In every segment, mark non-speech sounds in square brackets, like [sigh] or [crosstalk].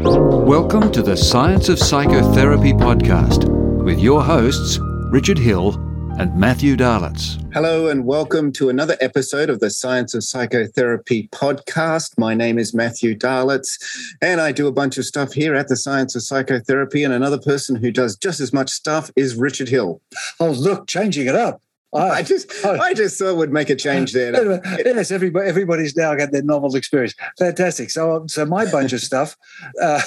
Welcome to the Science of Psychotherapy podcast with your hosts, Richard Hill and Matthew Dahlitz. Hello, and welcome to another episode of the Science of Psychotherapy podcast. My name is Matthew Dahlitz, and I do a bunch of stuff here at the Science of Psychotherapy. And another person who does just as much stuff is Richard Hill. Oh, look, changing it up. I just, I just thought would make a change there. [laughs] yes, everybody, everybody's now got their novel experience. Fantastic. So, so my bunch of stuff uh,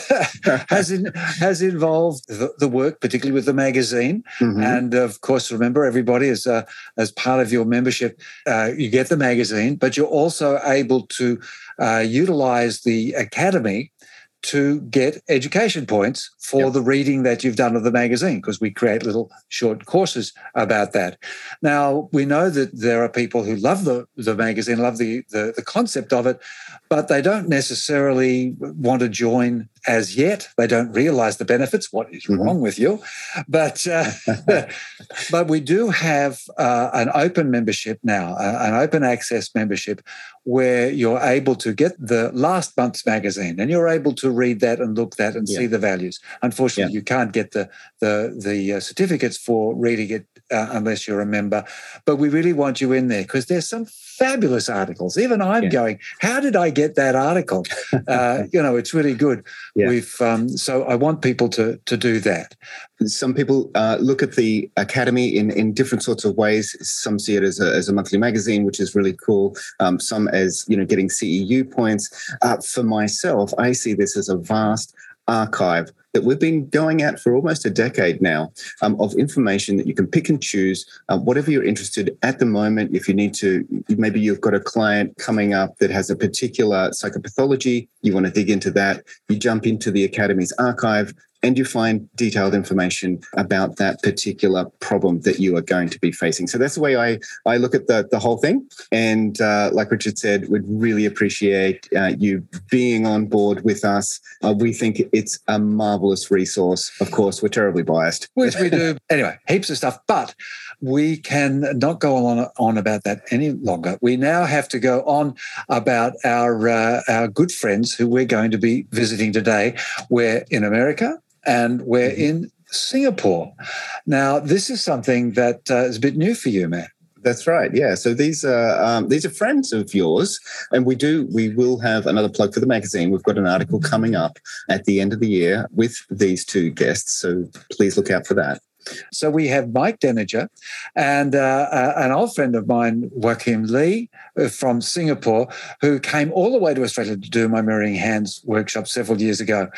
[laughs] has in, has involved the, the, work, particularly with the magazine, mm-hmm. and of course, remember everybody as uh, as part of your membership, uh, you get the magazine, but you're also able to uh, utilize the academy to get education points for yep. the reading that you've done of the magazine because we create little short courses about that. Now, we know that there are people who love the, the magazine, love the, the, the concept of it, but they don't necessarily want to join as yet. They don't realize the benefits. What is mm-hmm. wrong with you? But uh, [laughs] but we do have uh, an open membership now, uh, an open access membership, where you're able to get the last month's magazine and you're able to read that and look that and yeah. see the values. Unfortunately, yeah. you can't get the the the uh, certificates for reading it uh, unless you're a member. But we really want you in there because there's some fabulous articles. Even I'm yeah. going, how did I get that article? [laughs] Uh, you know, it's really good. Yeah. We've um, so I want people to to do that. Some people uh, look at the academy in in different sorts of ways. Some see it as a as a monthly magazine, which is really cool. Um, some as you know, getting CEU points. Uh, for myself, I see this as a vast archive that we've been going at for almost a decade now um, of information that you can pick and choose uh, whatever you're interested at the moment. If you need to maybe you've got a client coming up that has a particular psychopathology you want to dig into that you jump into the academy's archive and you find detailed information about that particular problem that you are going to be facing. So that's the way I, I look at the, the whole thing. And uh, like Richard said, would really appreciate uh, you being on board with us. Uh, we think it's a marvelous resource. Of course, we're terribly biased. Which we do. [laughs] anyway, heaps of stuff. But we can not go on, on about that any longer. We now have to go on about our, uh, our good friends who we're going to be visiting today. We're in America and we're mm-hmm. in Singapore. Now, this is something that uh, is a bit new for you, Matt. That's right. Yeah. So these are um, these are friends of yours, and we do we will have another plug for the magazine. We've got an article coming up at the end of the year with these two guests, so please look out for that. So we have Mike Deninger and uh, uh, an old friend of mine, Joachim Lee uh, from Singapore, who came all the way to Australia to do my Mirroring Hands workshop several years ago.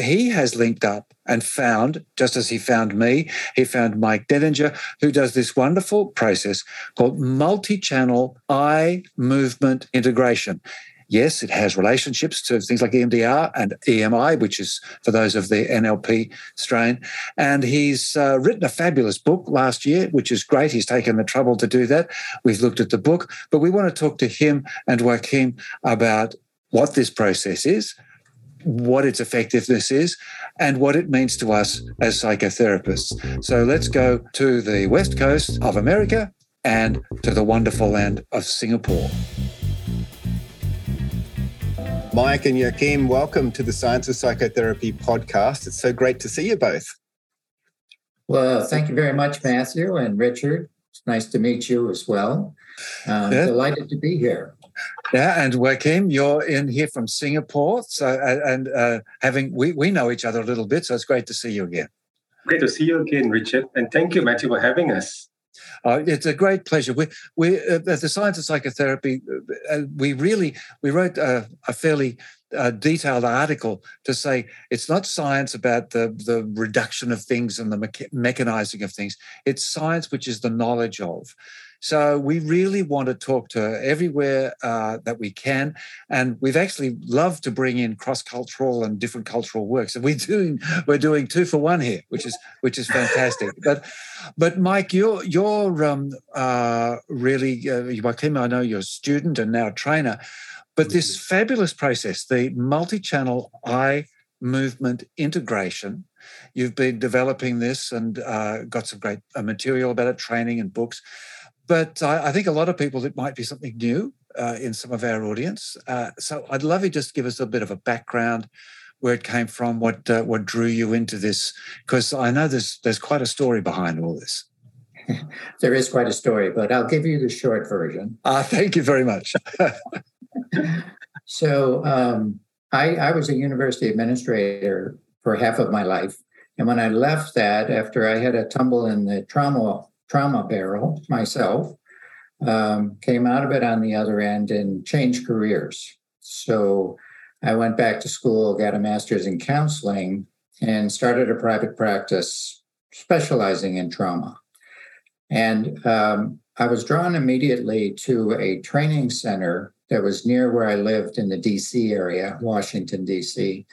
He has linked up and found, just as he found me, he found Mike Deninger, who does this wonderful process called multi channel eye movement integration. Yes, it has relationships to things like EMDR and EMI, which is for those of the NLP strain. And he's uh, written a fabulous book last year, which is great. He's taken the trouble to do that. We've looked at the book, but we want to talk to him and Joachim about what this process is, what its effectiveness is, and what it means to us as psychotherapists. So let's go to the west coast of America and to the wonderful land of Singapore. Mike and Joachim, welcome to the Science of Psychotherapy podcast. It's so great to see you both. Well, thank you very much, Matthew and Richard. It's nice to meet you as well. Um, yeah. Delighted to be here. Yeah, and Joachim, you're in here from Singapore. So, and uh, having we, we know each other a little bit, so it's great to see you again. Great to see you again, Richard, and thank you, Matthew, for having us. Uh, it's a great pleasure. We, we uh, the Science of Psychotherapy, uh, uh we really we wrote a, a fairly uh, detailed article to say it's not science about the the reduction of things and the mecha- mechanizing of things. It's science which is the knowledge of. So we really want to talk to her everywhere uh, that we can, and we've actually loved to bring in cross-cultural and different cultural works. And we're doing we're doing two for one here, which is which is fantastic. but but Mike, you're you're um, uh, really uh, Joachim. I know you're a student and now a trainer, but this fabulous process, the multi-channel eye movement integration. You've been developing this and uh, got some great uh, material about it, training and books. But I, I think a lot of people, it might be something new uh, in some of our audience. Uh, so I'd love you just give us a bit of a background. where it came from, what uh, what drew you into this? Because I know there's there's quite a story behind all this. [laughs] there is quite a story, but I'll give you the short version. Ah, thank you very much. [laughs] so um, I, I was a university administrator for half of my life, and when I left that after I had a tumble in the trauma trauma barrel myself, um, came out of it on the other end and changed careers. So I went back to school, got a master's in counseling, and started a private practice specializing in trauma. And um, I was drawn immediately to a training center that was near where I lived in the DC area, Washington, DC,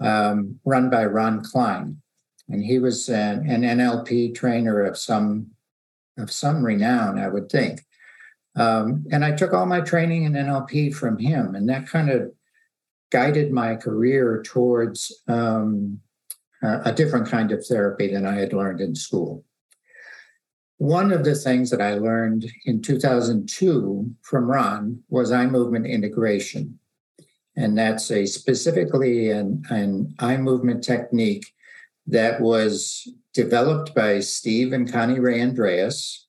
um, run by Ron Klein. And he was an, an, NLP trainer of some of some renown, I would think. Um, and I took all my training in NLP from him, and that kind of guided my career towards um, a different kind of therapy than I had learned in school. One of the things that I learned in 2002 from Ron was eye movement integration. And that's a specifically an, an eye movement technique that was developed by Steve and Connirae Andreas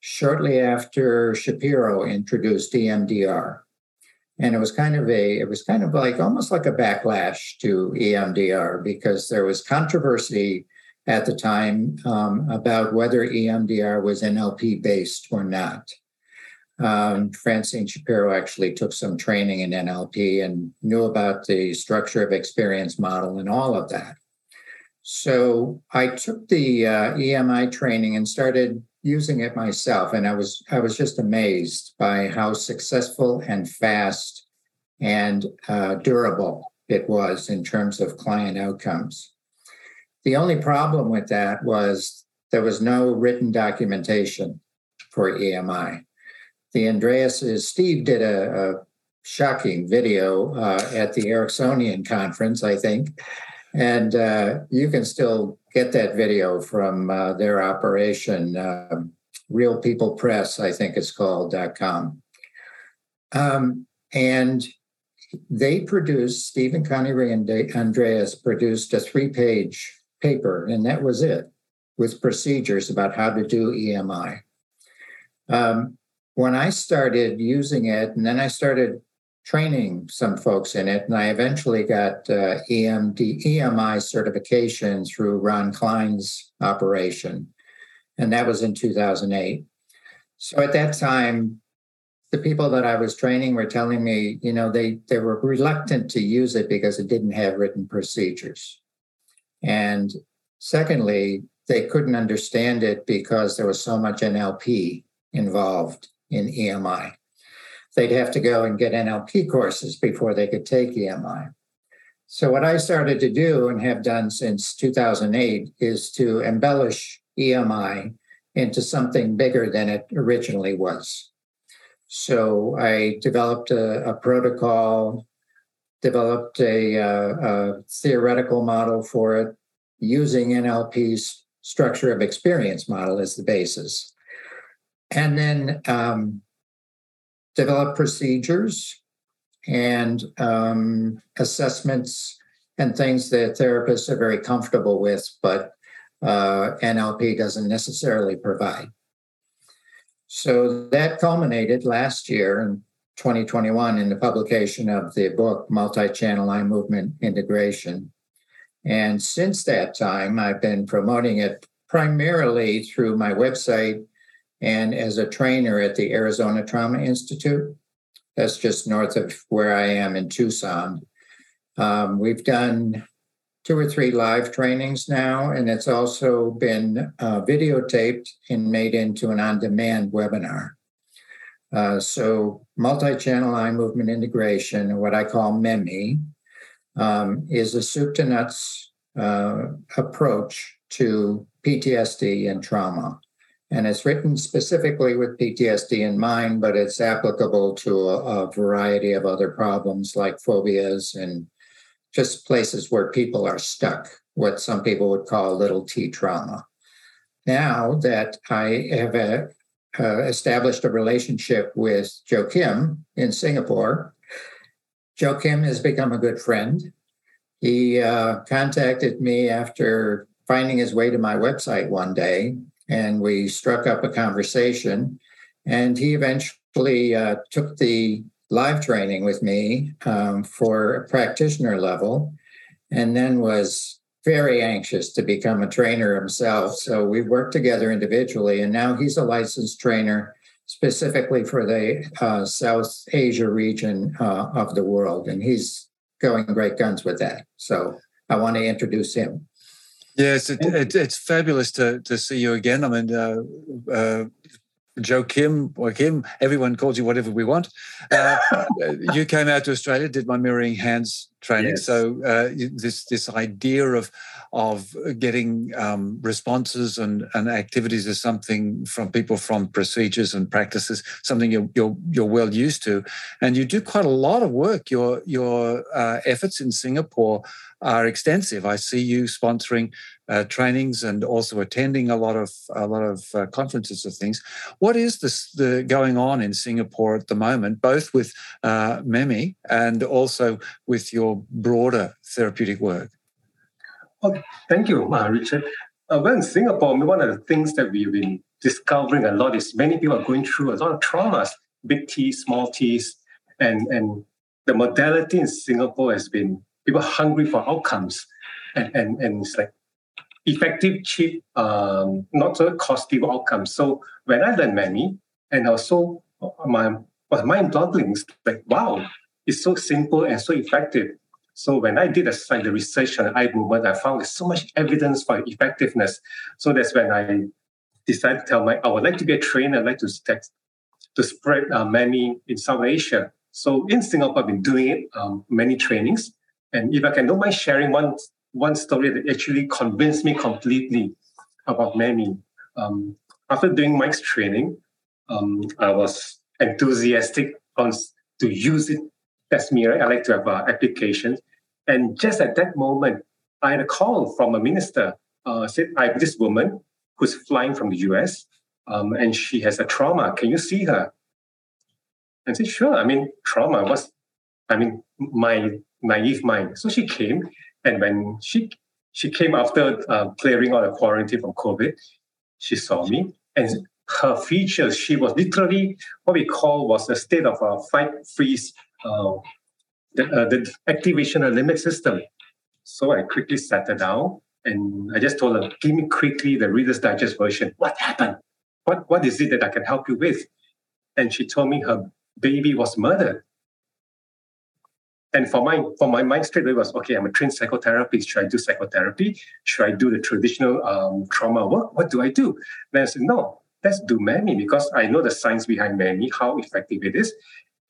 shortly after Shapiro introduced EMDR. And it was kind of a, it was kind of like almost like a backlash to EMDR because there was controversy at the time um, about whether EMDR was NLP based or not. Um, Francine Shapiro actually took some training in NLP and knew about the structure of experience model and all of that. So I took the uh, EMI training and started using it myself, and I was I was just amazed by how successful and fast and uh, durable it was in terms of client outcomes. The only problem with that was there was no written documentation for EMI. The Andreas's Steve did a, a shocking video uh, at the Ericksonian conference, I think, and uh, you can still get that video from uh, their operation, uh, Real People Press, I think it's called .com. Um, and they produced Stephen Connie and Andreas produced a three-page paper, and that was it with procedures about how to do EMI. Um, when I started using it, and then I started training some folks in it, and I eventually got uh, EMD, EMI certification through Ron Klein's operation, and that was in 2008. So at that time, the people that I was training were telling me, you know, they they were reluctant to use it because it didn't have written procedures. And secondly, they couldn't understand it because there was so much NLP involved in EMI. They'd have to go and get NLP courses before they could take EMI. So, what I started to do and have done since 2008 is to embellish EMI into something bigger than it originally was. So, I developed a, a protocol developed a, uh, a, theoretical model for it using NLP's structure of experience model as the basis. And then um, develop procedures and um, assessments and things that therapists are very comfortable with, but uh, NLP doesn't necessarily provide. So that culminated last year in 2021 in the publication of the book Multi Channel Eye Movement Integration. And since that time, I've been promoting it primarily through my website and as a trainer at the Arizona Trauma Institute. That's just north of where I am in Tucson. Um, we've done two or three live trainings now, and it's also been uh, videotaped and made into an on demand webinar. Uh, so, multi channel eye movement integration, what I call MEMI, um, is a soup to nuts uh, approach to PTSD and trauma. And it's written specifically with PTSD in mind, but it's applicable to a, a variety of other problems like phobias and just places where people are stuck, what some people would call little t trauma. Now that I have a, uh, established a relationship with Joachim in Singapore, Joachim has become a good friend. he uh, contacted me after finding his way to my website one day, and we struck up a conversation. And he eventually uh, took the live training with me um, for a practitioner level, and then was very anxious to become a trainer himself. So we worked together individually, and now he's a licensed trainer specifically for the uh, South Asia region uh, of the world, and he's going great guns with that. So I want to introduce him. Yes, it, it, it's fabulous to to see you again. I mean, uh, uh Joe Kim or Kim, everyone calls you whatever we want. Uh, [laughs] you came out to Australia, did my mirroring hands training. Yes. So uh, this this idea of of getting um, responses and, and activities is something from people from procedures and practices, something you're, you're, you're well used to, and you do quite a lot of work. Your your uh, efforts in Singapore are extensive. I see you sponsoring uh, trainings and also attending a lot of a lot of uh, conferences and things. What is this the going on in Singapore at the moment, both with uh, MEMI and also with your broader therapeutic work? Oh, thank you, uh, Richard. Uh, well, in Singapore, one of the things that we've been discovering a lot is many people are going through a lot of traumas, big T, small T's, and and the modality in Singapore has been people hungry for outcomes, and and, and it's like effective, cheap, um, not so costly outcomes. So when I learned MEMI, and also my was mind-boggling. It's like wow, it's so simple and so effective. So when I did like the research on the eye movement, I found so much evidence for effectiveness. So that's when I decided to tell my I would like to be a trainer. I'd like to to spread uh, MEMI in South Asia. So in Singapore, I've been doing it um, many trainings. And if I can, don't mind sharing one one story that actually convinced me completely about MEMI. Um, after doing Mike's training, um, I was enthusiastic on to use it. That's me, right? I like to have uh, applications. And just at that moment, I had a call from a minister. Uh, said, "I have this woman who's flying from the US, um, and she has a trauma. Can you see her?" I said, "Sure." I mean, trauma was, I mean, my naive mind. So she came, and when she she came after uh, clearing out a quarantine from COVID, she saw me, and her features, she was literally what we call was a state of a fight freeze, uh, the, uh, the activation of limbic system. So I quickly sat her down and I just told her, give me quickly the Reader's Digest version. What happened? What, what is it that I can help you with? And she told me her baby was murdered. And for my for my mind straight away was okay. I'm a trained psychotherapist. Should I do psychotherapy? Should I do the traditional um, trauma work? What do I do? Then I said no. Let's do MEMI because I know the science behind MEMI, how effective it is,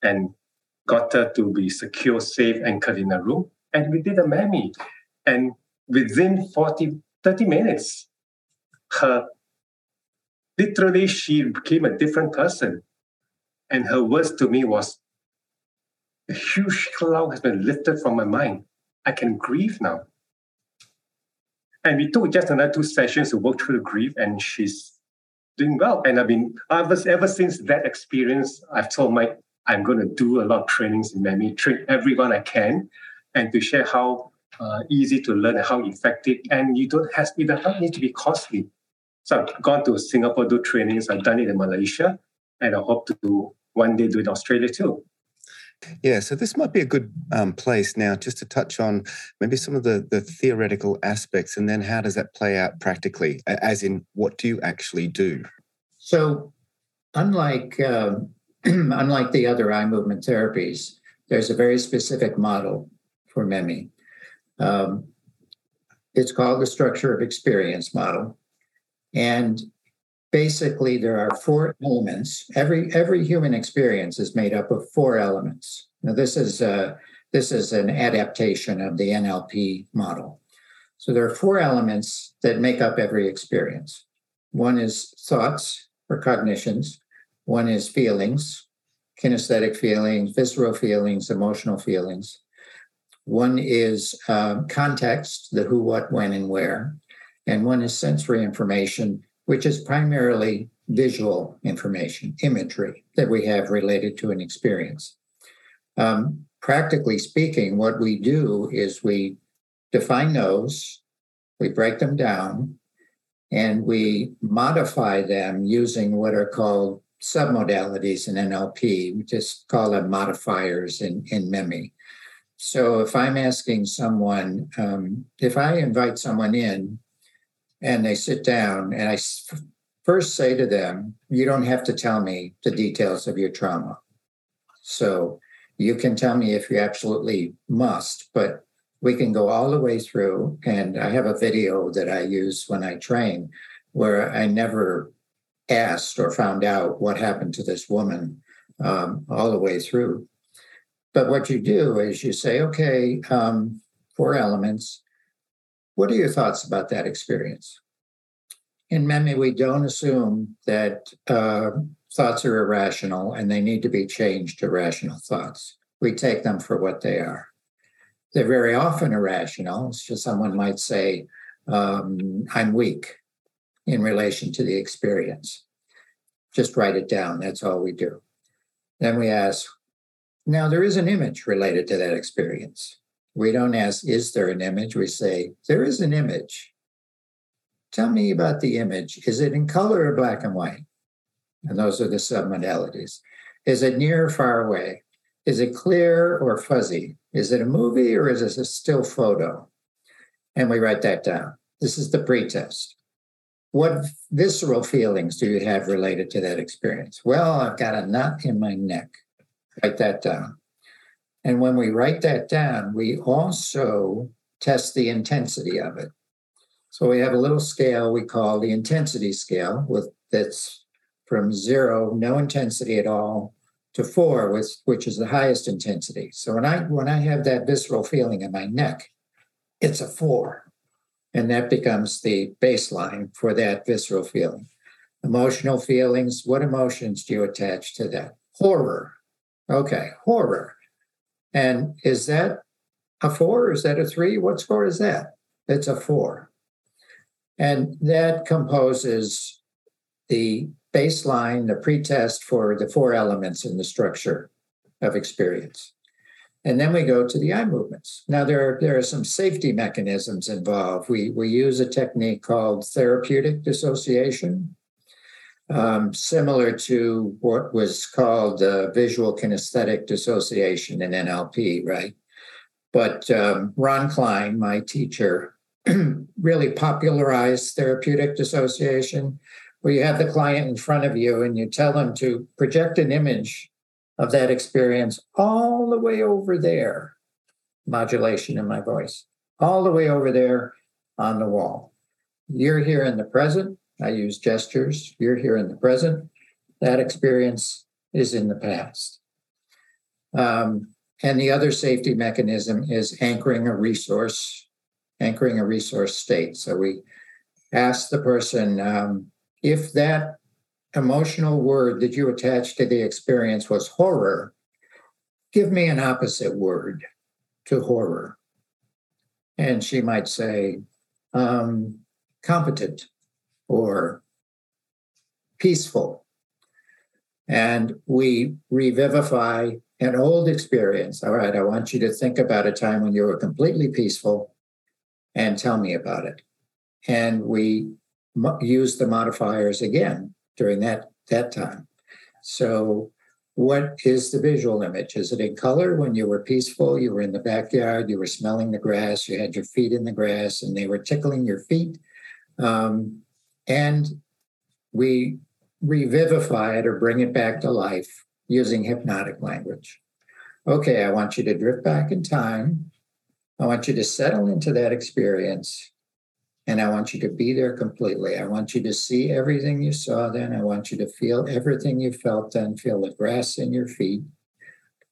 and got her to be secure, safe, anchored in a room. And we did a MEMI. And within 40, 30 minutes, her literally she became a different person. And her words to me was, a huge cloud has been lifted from my mind. I can grieve now. And we took just another two sessions to work through the grief, and she's doing well. And I've been ever, ever since that experience, I've told Mike I'm going to do a lot of trainings in MEMI, train everyone I can, and to share how uh, easy to learn and how effective. And you don't have it does not need to be costly. So I've gone to Singapore do trainings. I've done it in Malaysia, and I hope to do one day do it in Australia too. Yeah, so this might be a good um, place now just to touch on maybe some of the, the theoretical aspects and then how does that play out practically, as in what do you actually do? So, unlike, um, [clears throat] unlike the other eye movement therapies, there's a very specific model for MEMI. Um, it's called the structure of experience model. And basically there are four elements. Every every human experience is made up of four elements. Now this is uh, this is an adaptation of the NLP model. So there are four elements that make up every experience. One is thoughts or cognitions. One is feelings, kinesthetic feelings, visceral feelings, emotional feelings. One is uh, context, the who, what, when, and where. And one is sensory information, which is primarily visual information, imagery that we have related to an experience. Um, practically speaking, what we do is we define those, we break them down, and we modify them using what are called submodalities in NLP. We just call them modifiers in, in MEMI. So if I'm asking someone, um, if I invite someone in and they sit down and I first say to them, you don't have to tell me the details of your trauma. So you can tell me if you absolutely must, but we can go all the way through. And I have a video that I use when I train where I never asked or found out what happened to this woman um, all the way through. But what you do is you say, okay, um, four elements. What are your thoughts about that experience? In MEMI, we don't assume that uh, thoughts are irrational and they need to be changed to rational thoughts. We take them for what they are. They're very often irrational. So someone might say, um, I'm weak in relation to the experience. Just write it down. That's all we do. Then we ask, now there is an image related to that experience. We don't ask, is there an image? We say, there is an image. Tell me about the image. Is it in color or black and white? And those are the submodalities. Is it near or far away? Is it clear or fuzzy? Is it a movie or is it a still photo? And we write that down. This is the pretest. What visceral feelings do you have related to that experience? Well, I've got a knot in my neck. Write that down. And when we write that down, we also test the intensity of it. So we have a little scale we call the intensity scale with that's from zero, no intensity at all, to four, which, which is the highest intensity. So when I when I have that visceral feeling in my neck, it's a four. And that becomes the baseline for that visceral feeling. Emotional feelings, what emotions do you attach to that? Horror. Okay, horror. And is that a four is that a three? What score is that? It's a four. And that composes the baseline, the pretest for the four elements in the structure of experience. And then we go to the eye movements. Now there are, there are some safety mechanisms involved. We, we use a technique called therapeutic dissociation, um, similar to what was called uh, visual kinesthetic dissociation in NLP, right? But um, Ron Klein, my teacher, [clears throat] really popularized therapeutic dissociation where you have the client in front of you and you tell them to project an image of that experience all the way over there, modulation in my voice, all the way over there on the wall. You're here in the present. I use gestures. You're here in the present. That experience is in the past. Um, and the other safety mechanism is anchoring a resource, anchoring a resource state. So we ask the person, um, if that emotional word that you attached to the experience was horror, give me an opposite word to horror. And she might say, um, competent or peaceful. And we revivify an old experience. All right, I want you to think about a time when you were completely peaceful and tell me about it. And we use the modifiers again during that that time. So what is the visual image? Is it in color when you were peaceful? You were in the backyard, you were smelling the grass, you had your feet in the grass, and they were tickling your feet. Um, and we revivify it or bring it back to life using hypnotic language. Okay, I want you to drift back in time. I want you to settle into that experience and I want you to be there completely. I want you to see everything you saw then. I want you to feel everything you felt then, feel the grass in your feet,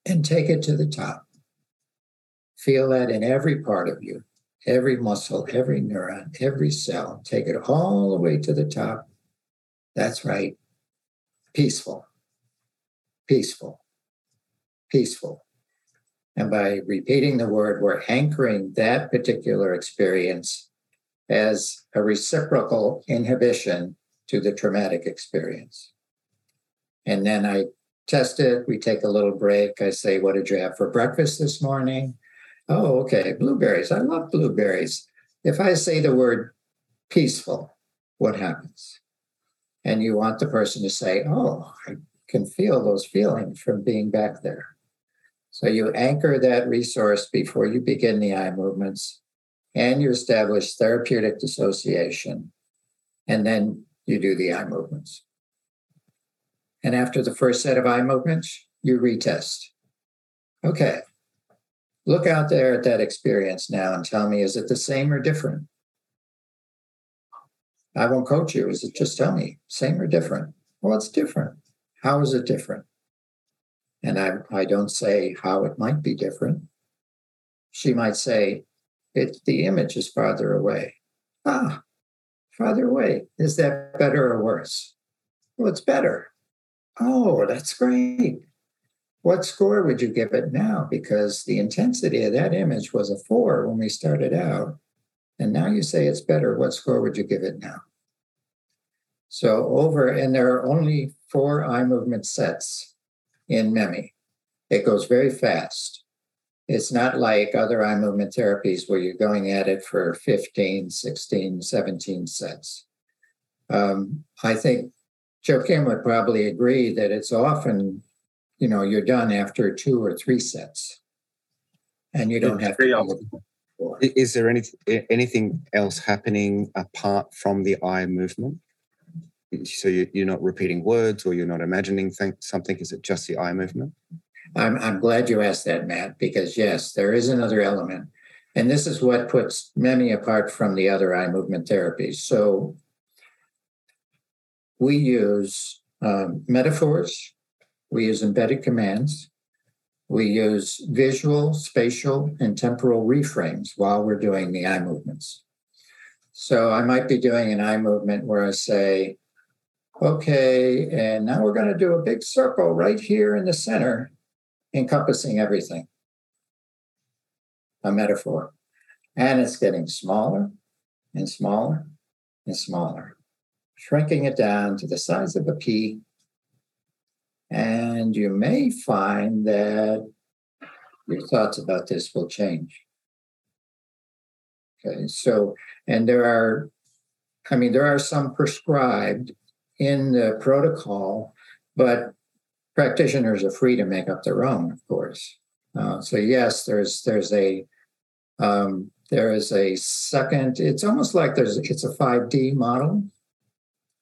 and take it to the top. Feel that in every part of you, every muscle, every neuron, every cell. Take it all the way to the top. That's right. Peaceful, peaceful, peaceful. And by repeating the word, we're anchoring that particular experience as a reciprocal inhibition to the traumatic experience. And then I test it. We take a little break. I say, What did you have for breakfast this morning? Oh, okay. Blueberries. I love blueberries. If I say the word peaceful, what happens? And you want the person to say, Oh, I can feel those feelings from being back there. So you anchor that resource before you begin the eye movements and you establish therapeutic dissociation. And then you do the eye movements. And after the first set of eye movements, you retest. Okay, look out there at that experience now and tell me is it the same or different? I won't coach you. Is it just tell me, same or different? Well, it's different. How is it different? And I, I don't say how it might be different. She might say, it, the image is farther away. Ah, farther away. Is that better or worse? Well, it's better. Oh, that's great. What score would you give it now? Because the intensity of that image was a four when we started out. And now you say it's better. What score would you give it now? So over, and there are only four eye movement sets in MEMI. It goes very fast. It's not like other eye movement therapies where you're going at it for 15, 16, 17 sets. Um, I think Joachim would probably agree that it's often, you know, you're done after two or three sets and you don't have to. Is there any, anything else happening apart from the eye movement? so you're not repeating words or you're not imagining something is it just the eye movement I'm, I'm glad you asked that matt because yes there is another element. And this is what puts MEMI apart from the other eye movement therapies. So we use um, metaphors we use embedded commands we use visual spatial and temporal reframes while we're doing the eye movements. So i might be doing an eye movement where i say Okay, and now we're going to do a big circle right here in the center, encompassing everything. A metaphor. And it's getting smaller and smaller and smaller, shrinking it down to the size of a pea. And you may find that your thoughts about this will change. Okay, so, and there are, I mean, there are some prescribed in the protocol, but practitioners are free to make up their own, of course. Uh, so yes, there's there's a um, there is a second. It's almost like there's it's a 5D model.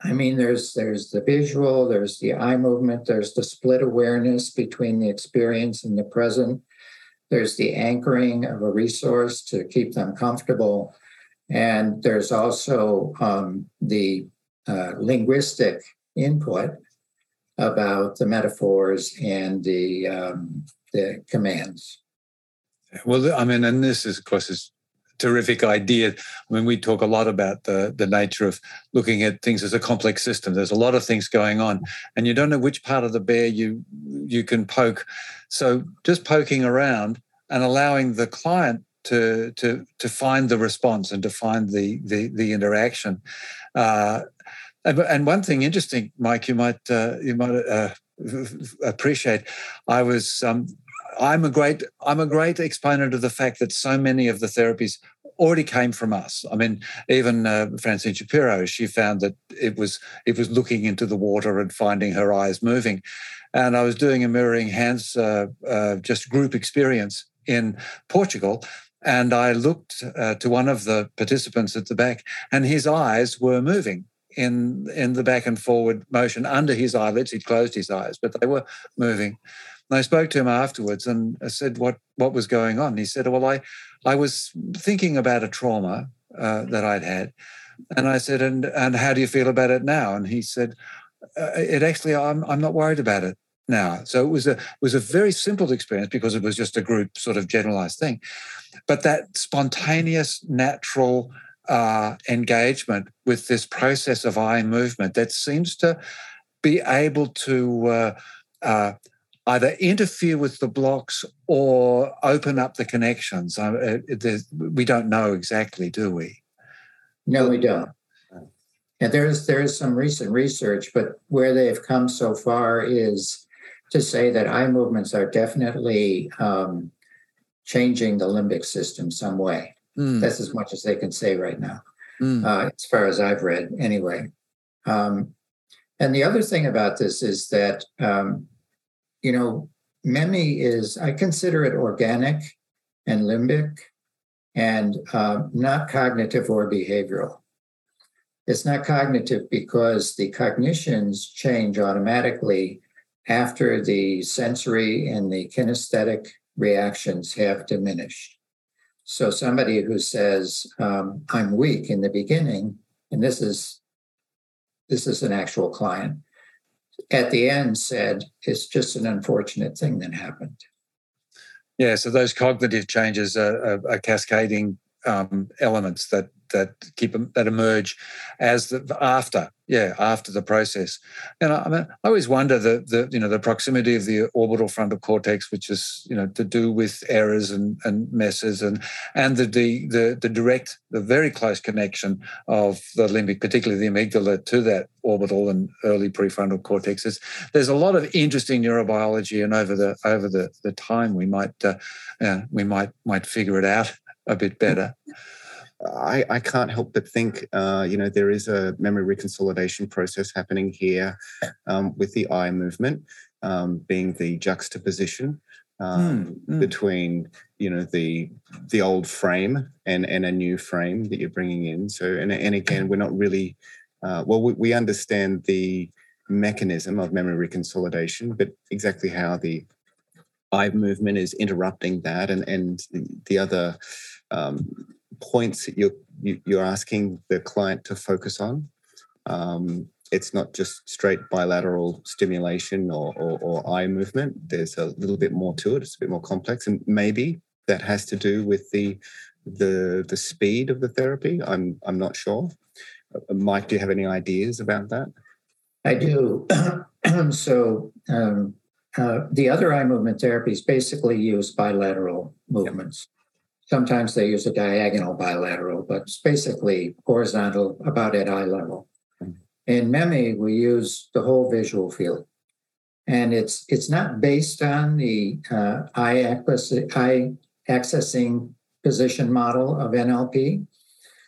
I mean, there's there's the visual, there's the eye movement, there's the split awareness between the experience and the present. There's the anchoring of a resource to keep them comfortable, and there's also um, the uh, linguistic input about the metaphors and the um, the commands. Well, I mean, and this is, of course, is terrific idea. I mean, we talk a lot about the the nature of looking at things as a complex system. There's a lot of things going on, and you don't know which part of the bear you you can poke. So just poking around and allowing the client to to to find the response and to find the the, the interaction. Uh, and one thing interesting, Mike, you might uh, you might uh, appreciate. I was um, I'm a great I'm a great exponent of the fact that so many of the therapies already came from us. I mean, even uh, Francine Shapiro, she found that it was it was looking into the water and finding her eyes moving. And I was doing a mirroring hands uh, uh, just group experience in Portugal, and I looked uh, to one of the participants at the back, and his eyes were moving in in the back and forward motion under his eyelids. He'd closed his eyes, but they were moving. And I spoke to him afterwards and I said, "What what was going on?" he said, "Well, I I was thinking about a trauma uh, that I'd had." And I said, "And and how do you feel about it now?" And he said, uh, "It actually, I'm I'm not worried about it now." So it was a was a very simple experience because it was just a group sort of generalized thing, but that spontaneous, natural uh, engagement with this process of eye movement that seems to be able to uh, uh, either interfere with the blocks or open up the connections. Uh, we don't know exactly, do we? No, we don't. And there's there is some recent research, but where they've come so far is to say that eye movements are definitely um, changing the limbic system some way. Mm. That's as much as they can say right now, mm. uh, as far as I've read, anyway. Um, and the other thing about this is that, um, you know, MEMI is, I consider it organic and limbic and uh, not cognitive or behavioral. It's not cognitive because the cognitions change automatically after the sensory and the kinesthetic reactions have diminished. So somebody who says, um, I'm weak in the beginning, and this is this is an actual client, at the end said, it's just an unfortunate thing that happened. Yeah, so those cognitive changes are, are, are cascading um, elements that that keep that emerge as the after yeah after the process. And I, I, mean, I always wonder the the you know the proximity of the orbital frontal cortex which is you know to do with errors and, and messes and and the, the the the direct the very close connection of the limbic particularly the amygdala to that orbital and early prefrontal cortex there's a lot of interesting neurobiology and over the over the the time we might uh, we might might figure it out [laughs] a bit better I, I can't help but think, uh, you know, there is a memory reconsolidation process happening here um, with the eye movement um, being the juxtaposition um, mm, mm. between, you know, the the old frame and and a new frame that you're bringing in. So, and and again, we're not really, uh, well, we, we understand the mechanism of memory reconsolidation, but exactly how the eye movement is interrupting that, and and the other. Um, points that you're you're asking the client to focus on. Um, it's not just straight bilateral stimulation or, or, or, eye movement. There's a little bit more to it. It's a bit more complex, and maybe that has to do with the the the speed of the therapy. I'm I'm not sure. Uh, Mike, do you have any ideas about that? I do. [clears throat] so um, uh, the other eye movement therapies basically use bilateral movements. Sometimes they use a diagonal bilateral, but it's basically horizontal about at eye level. In MEMI, we use the whole visual field. And it's it's not based on the uh, eye, access, eye accessing position model of NLP,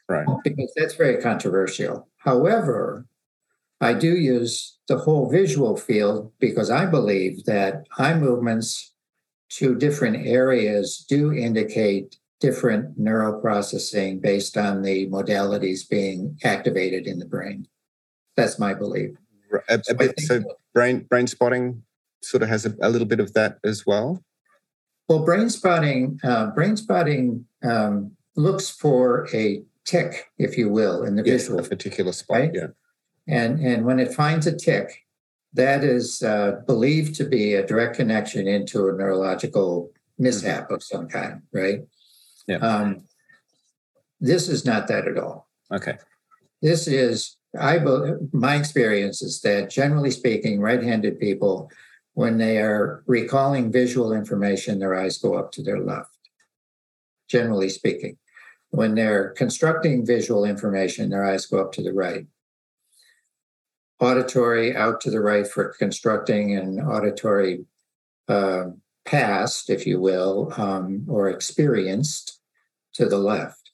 right? Because that's very controversial. However, I do use the whole visual field because I believe that eye movements to different areas do indicate different neuroprocessing based on the modalities being activated in the brain. That's my belief. A, a so bit, so brain brain spotting sort of has a, a, little bit of that as well. Well, brain spotting uh, brain spotting um, looks for a tick, if you will, in the visual, a particular spot. Right? Yeah, and and when it finds a tick, that is uh, believed to be a direct connection into a neurological mishap of some kind, right? Yeah. Um, this is not that at all. Okay. This is I believe my experience is that generally speaking, right-handed people, when they are recalling visual information, their eyes go up to their left. Generally speaking, when they're constructing visual information, their eyes go up to the right. Auditory out to the right for constructing and auditory uh, past, if you will, um, or experienced to the left.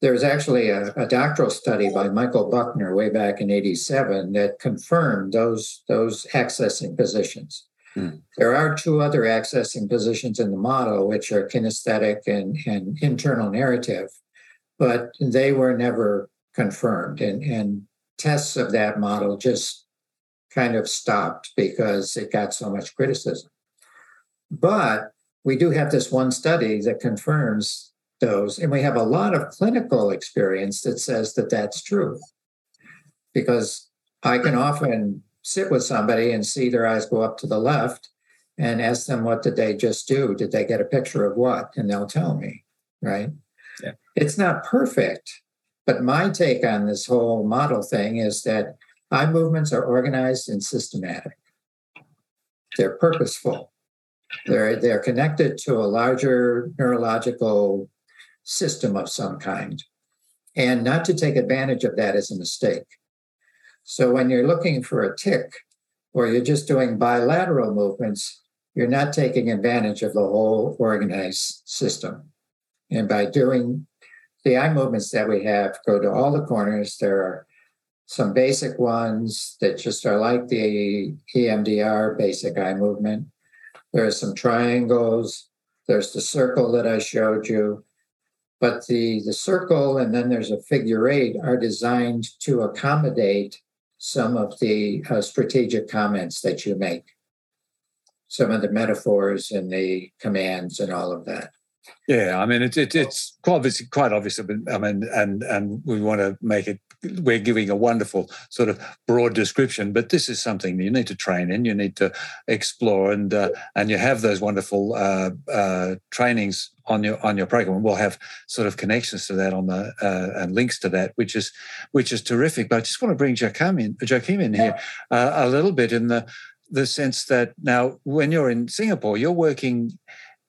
There's actually a, a, doctoral study by Michael Buckner way back in 87 that confirmed those, those accessing positions. Mm. There are two other accessing positions in the model, which are kinesthetic and, and internal narrative, but they were never confirmed. And, and tests of that model just kind of stopped because it got so much criticism. But we do have this one study that confirms those, and we have a lot of clinical experience that says that that's true. Because I can often sit with somebody and see their eyes go up to the left and ask them, What did they just do? Did they get a picture of what? And they'll tell me, right? Yeah. It's not perfect, but my take on this whole model thing is that eye movements are organized and systematic, they're purposeful. They're, they're connected to a larger neurological system of some kind. And not to take advantage of that is a mistake. So when you're looking for a tick or you're just doing bilateral movements, you're not taking advantage of the whole organized system. And by doing the eye movements that we have, go to all the corners. There are some basic ones that just are like the EMDR basic eye movement. There are some triangles. There's the circle that I showed you. But the, the circle and then there's a figure eight are designed to accommodate some of the uh, strategic comments that you make, some of the metaphors and the commands and all of that. Yeah, I mean it's it, it's quite obvious, quite obvious. I mean, and and we want to make it. We're giving a wonderful sort of broad description, but this is something you need to train in. You need to explore, and uh, and you have those wonderful uh, uh, trainings on your on your program. And we'll have sort of connections to that on the uh, and links to that, which is which is terrific. But I just want to bring Joachim in, Joachim in here uh, a little bit in the the sense that now when you're in Singapore, you're working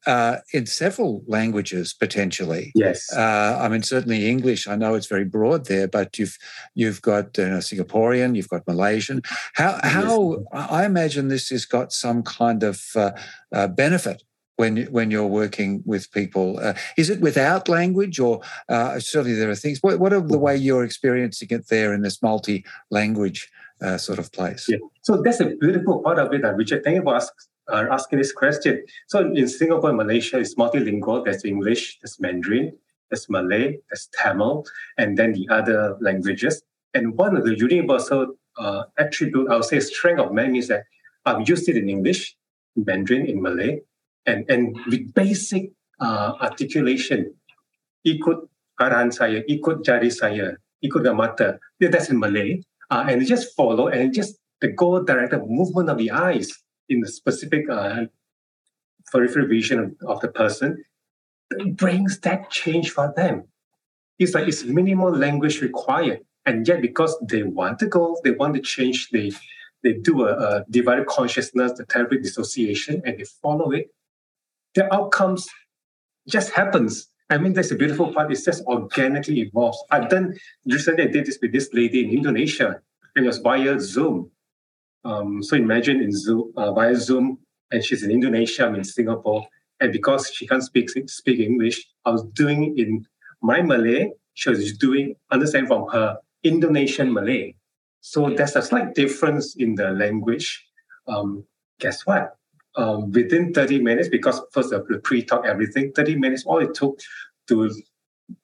uh, in several languages potentially. Yes. Uh, I mean, certainly English. I know it's very broad there, but you've you've got you know, Singaporean, you've got Malaysian. How how. I imagine this has got some kind of uh, uh benefit when when you're working with people. Uh, is it without language, or uh, certainly there are things? What, what are the way you're experiencing it there in this multi language? sort of place. Yeah. So that's a beautiful part of it, Richard. Thank you for asking are asking this question. So in Singapore and Malaysia, it's multilingual. There's English, there's Mandarin, there's Malay, there's Tamil, and then the other languages. And one of the universal uh, attribute, I would say, strength of many is that I've used it in English, Mandarin, in Malay, and, and with basic uh, articulation, ikut arahan saya, ikut jari saya, ikut mata. That's in Malay. Uh, and just follow and just the goal-directed movement of the eyes in the specific uh, peripheral vision of, of the person brings that change for them. It's like it's minimal language required. And yet, because they want to go, they want to change, they they do a, a divided consciousness, the therapeutic dissociation, and they follow it. The outcomes just happens. I mean, that's a beautiful part. It just organically evolves. I've done recently. I did this with this lady in Indonesia. It was via Zoom. Um, so imagine in Zoom, uh, via Zoom, and she's in Indonesia, I'm in Singapore, and because she can't speak speak English, I was doing in my Malay. She was doing understand from her Indonesian Malay. So there's a slight difference in the language. Um, guess what? Um, within 30 minutes, because first the pre-talk everything, 30 minutes, all it took to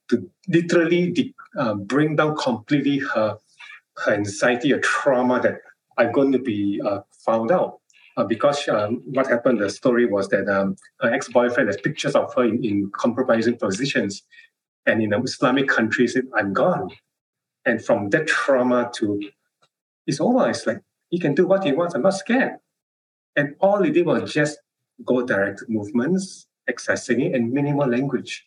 to literally de- uh, bring down completely her her anxiety or trauma that are going to be uh, found out. Uh, because um, what happened, the story was that um, her ex-boyfriend has pictures of her in, in compromising positions. And in Islamic countries, I'm gone. And from that trauma to, it's over. It's like, he can do what he wants. I'm not scared. And all he did was just go direct movements, accessing it, and minimal language.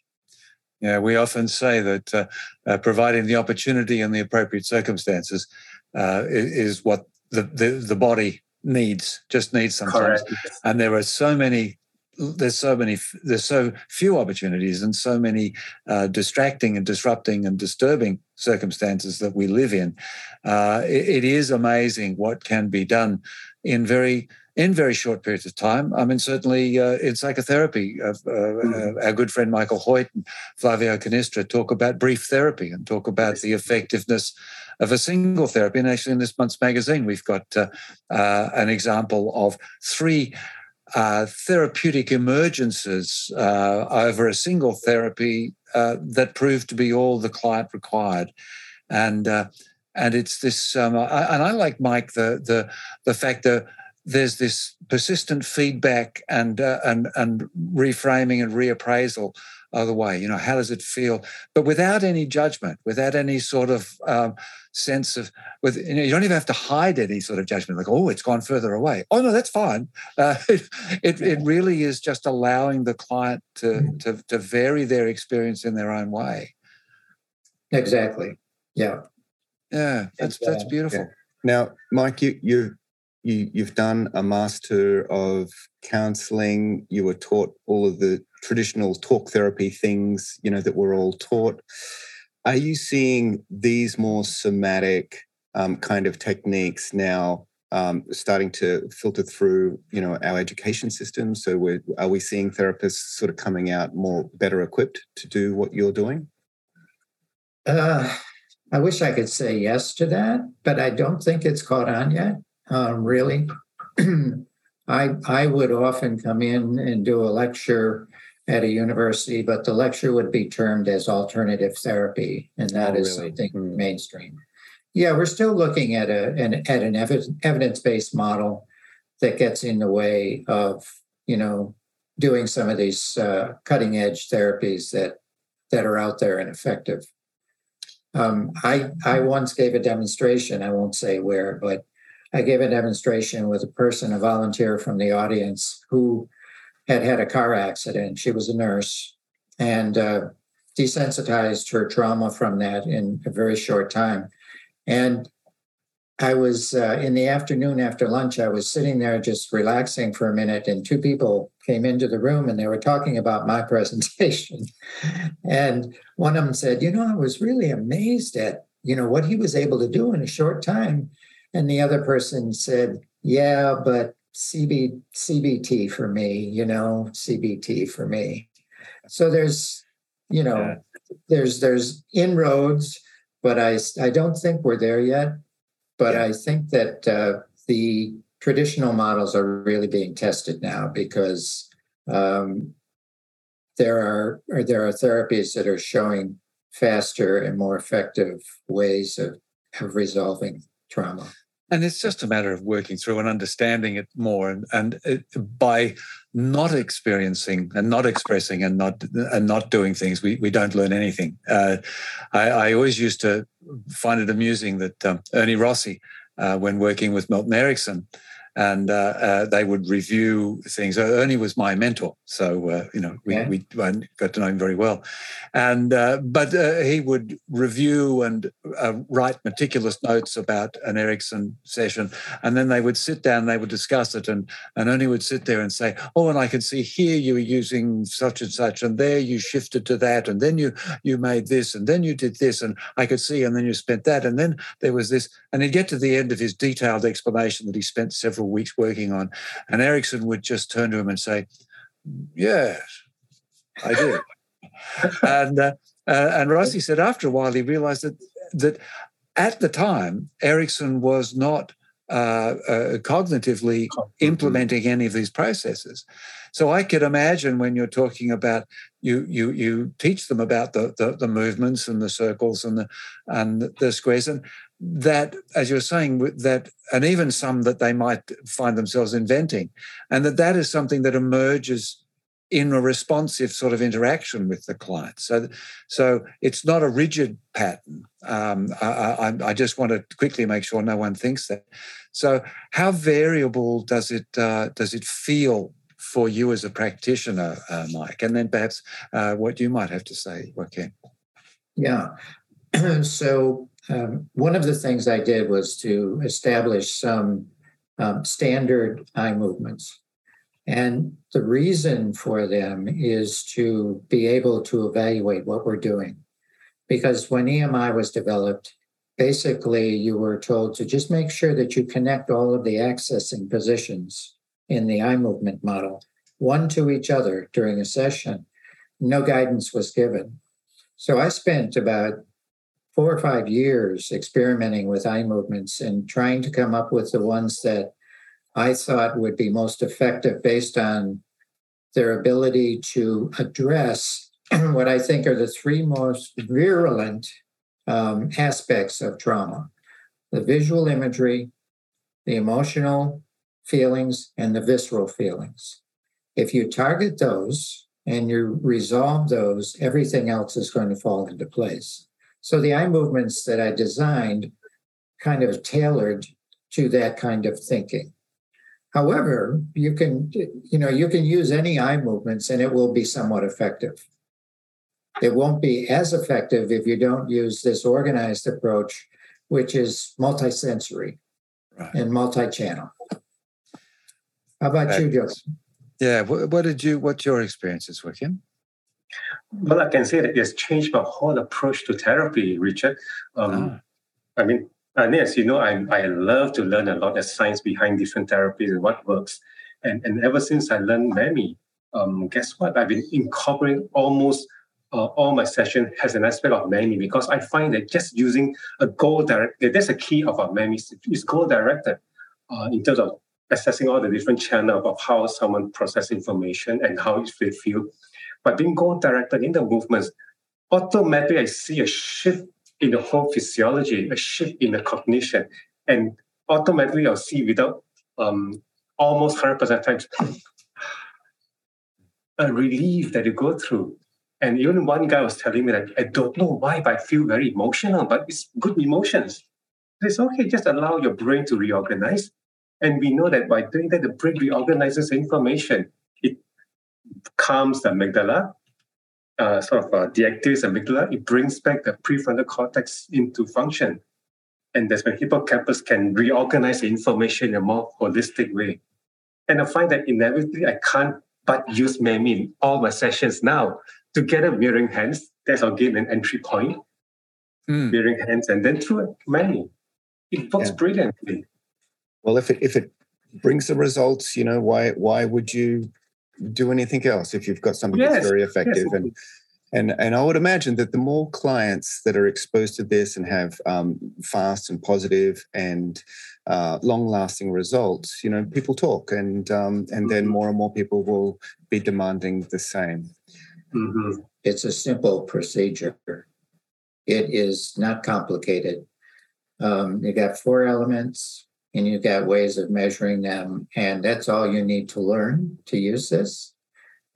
Yeah, we often say that uh, uh, providing the opportunity and the appropriate circumstances uh, is, is, what the, the, the body needs, just needs sometimes. Correct. And there are so many there's so many there's so few opportunities and so many uh, distracting and disrupting and disturbing circumstances that we live in uh, it, it is amazing what can be done in very in very short periods of time. I mean, certainly uh, in psychotherapy, uh, mm-hmm. our good friend Michael Hoyt and Flavio Cannistrà talk about brief therapy and talk about the effectiveness of a single therapy. And actually, in this month's magazine, we've got uh, uh, an example of three. Uh, therapeutic emergences uh, over a single therapy uh, that proved to be all the client required, and uh, and it's this. Um, I, and I like Mike the the the fact that there's this persistent feedback and and and reframing and reappraisal other way. You know, how does it feel? But without any judgment, without any sort of um, sense of, with you, know, you don't even have to hide any sort of judgment. Like, oh, it's gone further away. Oh no, that's fine. [laughs] Uh, it, it really is just allowing the client to, mm-hmm. to to vary their experience in their own way. Exactly. Yeah. Yeah, that's that's beautiful. Yeah. Now, Mike, you you you you've done a master of counseling. You were taught all of the traditional talk therapy things, you know, that we're all taught. Are you seeing these more somatic um, kind of techniques now um, starting to filter through, you know, our education system? So, we're, are we seeing therapists sort of coming out more better equipped to do what you're doing? Uh, I wish I could say yes to that, but I don't think it's caught on yet. Um, really, [clears throat] I I would often come in and do a lecture at a university, but the lecture would be termed as alternative therapy, and that oh, is really? something mm. mainstream. Yeah, we're still looking at a an, at an evidence based model that gets in the way of you know doing some of these uh, cutting edge therapies that that are out there and effective. Um, I I once gave a demonstration. I won't say where, but I gave a demonstration with a person, a volunteer from the audience, who had had a car accident. She was a nurse and uh, desensitized her trauma from that in a very short time. And I was uh, in the afternoon after lunch, I was sitting there just relaxing for a minute, and two people came into the room and they were talking about my [laughs] presentation. and one of them said, You know, I was really amazed at, you know, what he was able to do in a short time. And the other person said, Yeah, but CB, CBT for me, you know, CBT for me. So there's, you know, yeah. there's there's inroads, but I I don't think we're there yet. But yeah. I think that uh, the traditional models are really being tested now because um, there are there are therapies that are showing faster and more effective ways of, of resolving trauma and it's just a matter of working through and understanding it more and, and it, by not experiencing and not expressing and not and not doing things we, we don't learn anything. Uh, I, I, always used to find it amusing that um, ernie rossi uh, when working with milton erickson and uh, uh, they would review things. Uh, Ernie was my mentor, so uh, you know we, yeah. we got to know him very well. And uh, but uh, he would review and write meticulous notes about an Erickson session, and then they would sit down, they would discuss it, and and Ernie would sit there and say, "Oh, and I can see here you were using such and such, and there you shifted to that, and then you you made this, and then you did this, and I could see, and then you spent that, and then there was this." And he'd get to the end of his detailed explanation that he spent several several weeks working on. And Erickson would just turn to him and say, Yes, I do. [laughs] and uh, uh, and Rossi said after a while he realized that that at the time Erickson was not uh, uh, cognitively implementing any of these processes. So I could imagine when you're talking about you you you teach them about the the, the movements and the circles and the and the squares and that, as you're saying, that, and even some that they might find themselves inventing, and that that is something that emerges in a responsive sort of interaction with the client. So, so it's not a rigid pattern. Um, I, I, I, just want to quickly make sure no one thinks that. So, how variable does it uh, does it feel for you as a practitioner, uh, Mike? And then perhaps uh, what you might have to say, Joachim. Yeah. [clears throat] so um, one of the things I did was to establish some um, standard eye movements. And the reason for them is to be able to evaluate what we're doing. Because when EMI was developed, basically you were told to just make sure that you connect all of the accessing positions in the eye movement model, one to each other during a session. No guidance was given. So I spent about four or five years experimenting with eye movements and trying to come up with the ones that I thought would be most effective based on their ability to address [clears throat] what I think are the three most virulent um, aspects of trauma the visual imagery, the emotional feelings, and the visceral feelings. If you target those and you resolve those, everything else is going to fall into place. So the eye movements that I designed kind of tailored to that kind of thinking. However, you can you know you can use any eye movements and it will be somewhat effective. It won't be as effective if you don't use this organized approach, which is multisensory right. and multi-channel. How about you, Joseph? Yeah, what, what, did you? What's your experiences with him? Well, I can say that it's changed my whole approach to therapy, Richard. Um, ah. I mean, And as you know, I, I love to learn a lot of science behind different therapies and what works. And, and ever since I learned MEMI, um, guess what? I've been incorporating almost uh, all my session has an aspect of MEMI because I find that just using a goal directed, that's a key of our MEMI, is goal directed uh, in terms of assessing all the different channels of how someone process information and how they feel. But being goal directed in the movements, automatically I see a shift in the whole physiology, a shift in the cognition, and automatically I'll see without um, almost 100% times a relief that you go through. And even one guy was telling me that I don't know why, but I feel very emotional, but it's good emotions. It's okay, just allow your brain to reorganize. And we know that by doing that, the brain reorganizes information. Calms the amygdala, uh, sort of uh, deactivates amygdala. It brings back the prefrontal cortex into function. And that's when hippocampus can reorganize the information in a more holistic way. And I find that inevitably I can't but use MEMI in all my sessions now together mirroring hands. That's again an entry point. Mm. Mirroring hands and then through MEMI. It works yeah. brilliantly. Well, if it if it brings the results, you know, why why would you do anything else if you've got something yes. that's very effective yes. and and and I would imagine that the more clients that are exposed to this and have um, fast and positive and uh, long-lasting results, you know, people talk, and um, and then mm-hmm. more and more people will be demanding the same. Mm-hmm. It's a simple procedure. It is not complicated. Um, you got four elements, and you've got ways of measuring them, and that's all you need to learn to use this,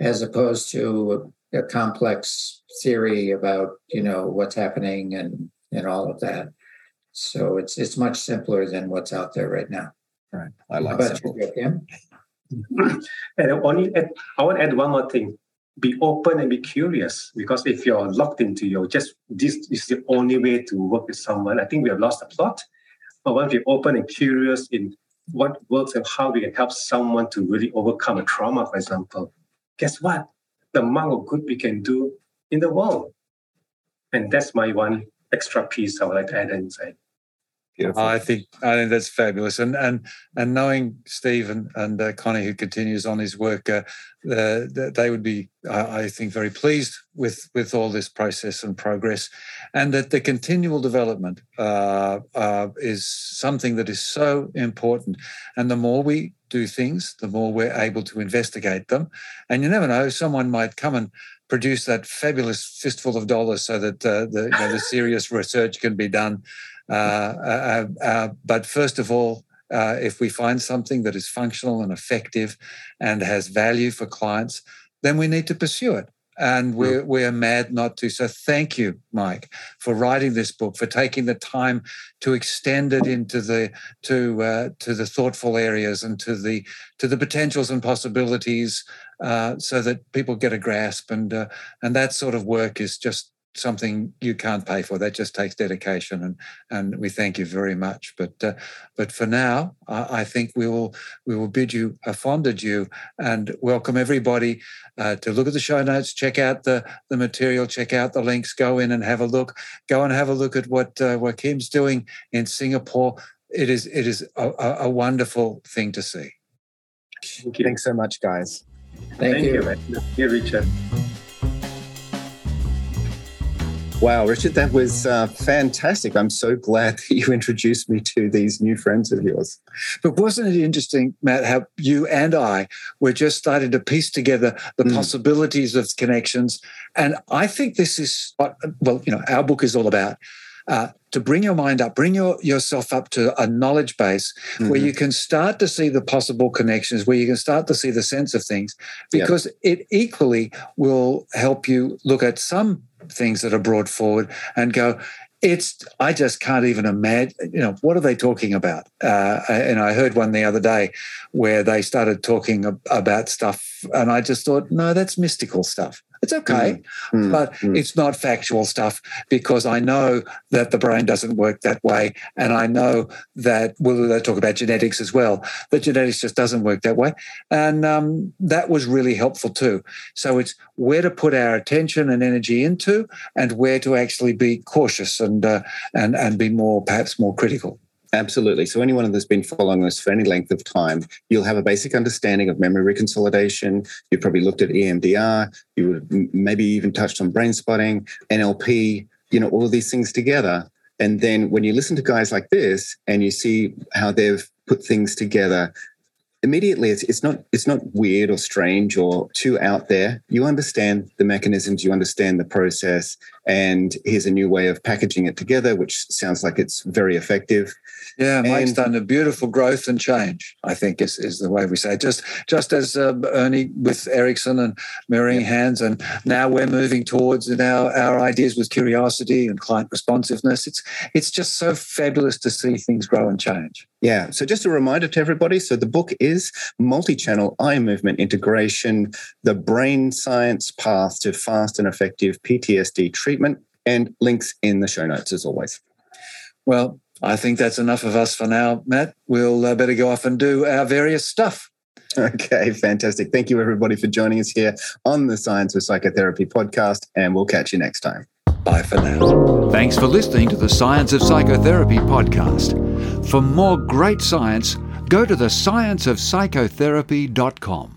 as opposed to a complex theory about you know what's happening and and all of that. So it's it's much simpler than what's out there right now. Right. I like that. [laughs] and I, only add, I want to add one more thing. Be open and be curious because if you're locked into your just this is the only way to work with someone, I think we have lost the plot. But once we're open and curious in what works and how we can help someone to really overcome a trauma, for example, guess what? the amount of good we can do in the world. And that's my one extra piece I would like to add inside. Beautiful. I think I think that's fabulous, and and and knowing Steve and, and uh, Connie, who continues on his work, uh, uh, they would be, I think, very pleased with with all this process and progress, and that the continual development uh, uh, is something that is so important. And the more we do things, the more we're able to investigate them. And you never know, someone might come and produce that fabulous fistful of dollars so that uh, the, you know, the serious research can be done. Uh, uh, uh but first of all, uh, if we find something that is functional and effective and has value for clients, then we need to pursue it and we're we're mad not to. So thank you, Mike, for writing this book, for taking the time to extend it into the to uh, to the thoughtful areas and to the to the potentials and possibilities, uh, so that people get a grasp. And uh, and that sort of work is just something you can't pay for. That just takes dedication, and and we thank you very much. But uh, but for now, I, I, think we will we will bid you a fond adieu and welcome everybody uh, to look at the show notes, check out the the material, check out the links, go in and have a look. Go and have a look at what uh, what Kim's doing in Singapore. It is it is a, a wonderful thing to see. Thank you Thanks so much, guys. Thank, Thank you. you. Here, Richard. Wow, Richard, that was uh, fantastic. I'm so glad [laughs] that you introduced me to these new friends of yours. But wasn't it interesting, Matt, how you and I were just starting to piece together the mm. possibilities of connections? And I think this is what, well, you know, our book is all about. Uh, to bring your mind up, bring your, yourself up to a knowledge base mm-hmm. where you can start to see the possible connections, where you can start to see the sense of things, because yep. it equally will help you look at some things that are brought forward and go, it's I just can't even imagine. You know, what are they talking about? Uh, and I heard one the other day where they started talking about stuff, and I just thought, no, that's mystical stuff. It's okay, mm. but mm. it's not factual stuff because I know that the brain doesn't work that way. And I know that, well, they talk about genetics as well, that genetics just doesn't work that way. And um, that was really helpful too. So it's where to put our attention and energy into and where to actually be cautious and, uh, and, and be more, perhaps more critical. Absolutely. So, anyone that's been following us for any length of time, you'll have a basic understanding of memory reconsolidation. You've probably looked at EMDR. You would maybe even touched on brain spotting, NLP, you know, all of these things together. And then when you listen to guys like this and you see how they've put things together, immediately it's, it's not it's not weird or strange or too out there you understand the mechanisms you understand the process and here's a new way of packaging it together which sounds like it's very effective yeah, Mike's and, done a beautiful growth and change. I think is, is the way we say it. Just just as uh, Ernie with Erickson and mirroring yeah. hands, and now we're moving towards our, our ideas with curiosity and client responsiveness. It's it's just so fabulous to see things grow and change. Yeah. So just a reminder to everybody. So the book is multi-channel eye movement integration: the brain science path to fast and effective PTSD treatment, and links in the show notes as always. Well, I think that's enough of us for now, Matt. We'll uh, better go off and do our various stuff. [laughs] Okay, fantastic. Thank you, everybody, for joining us here on the Science of Psychotherapy podcast, and we'll catch you next time. Bye for now. Thanks for listening to the Science of Psychotherapy podcast. For more great science, go to the scienceofpsychotherapy.com.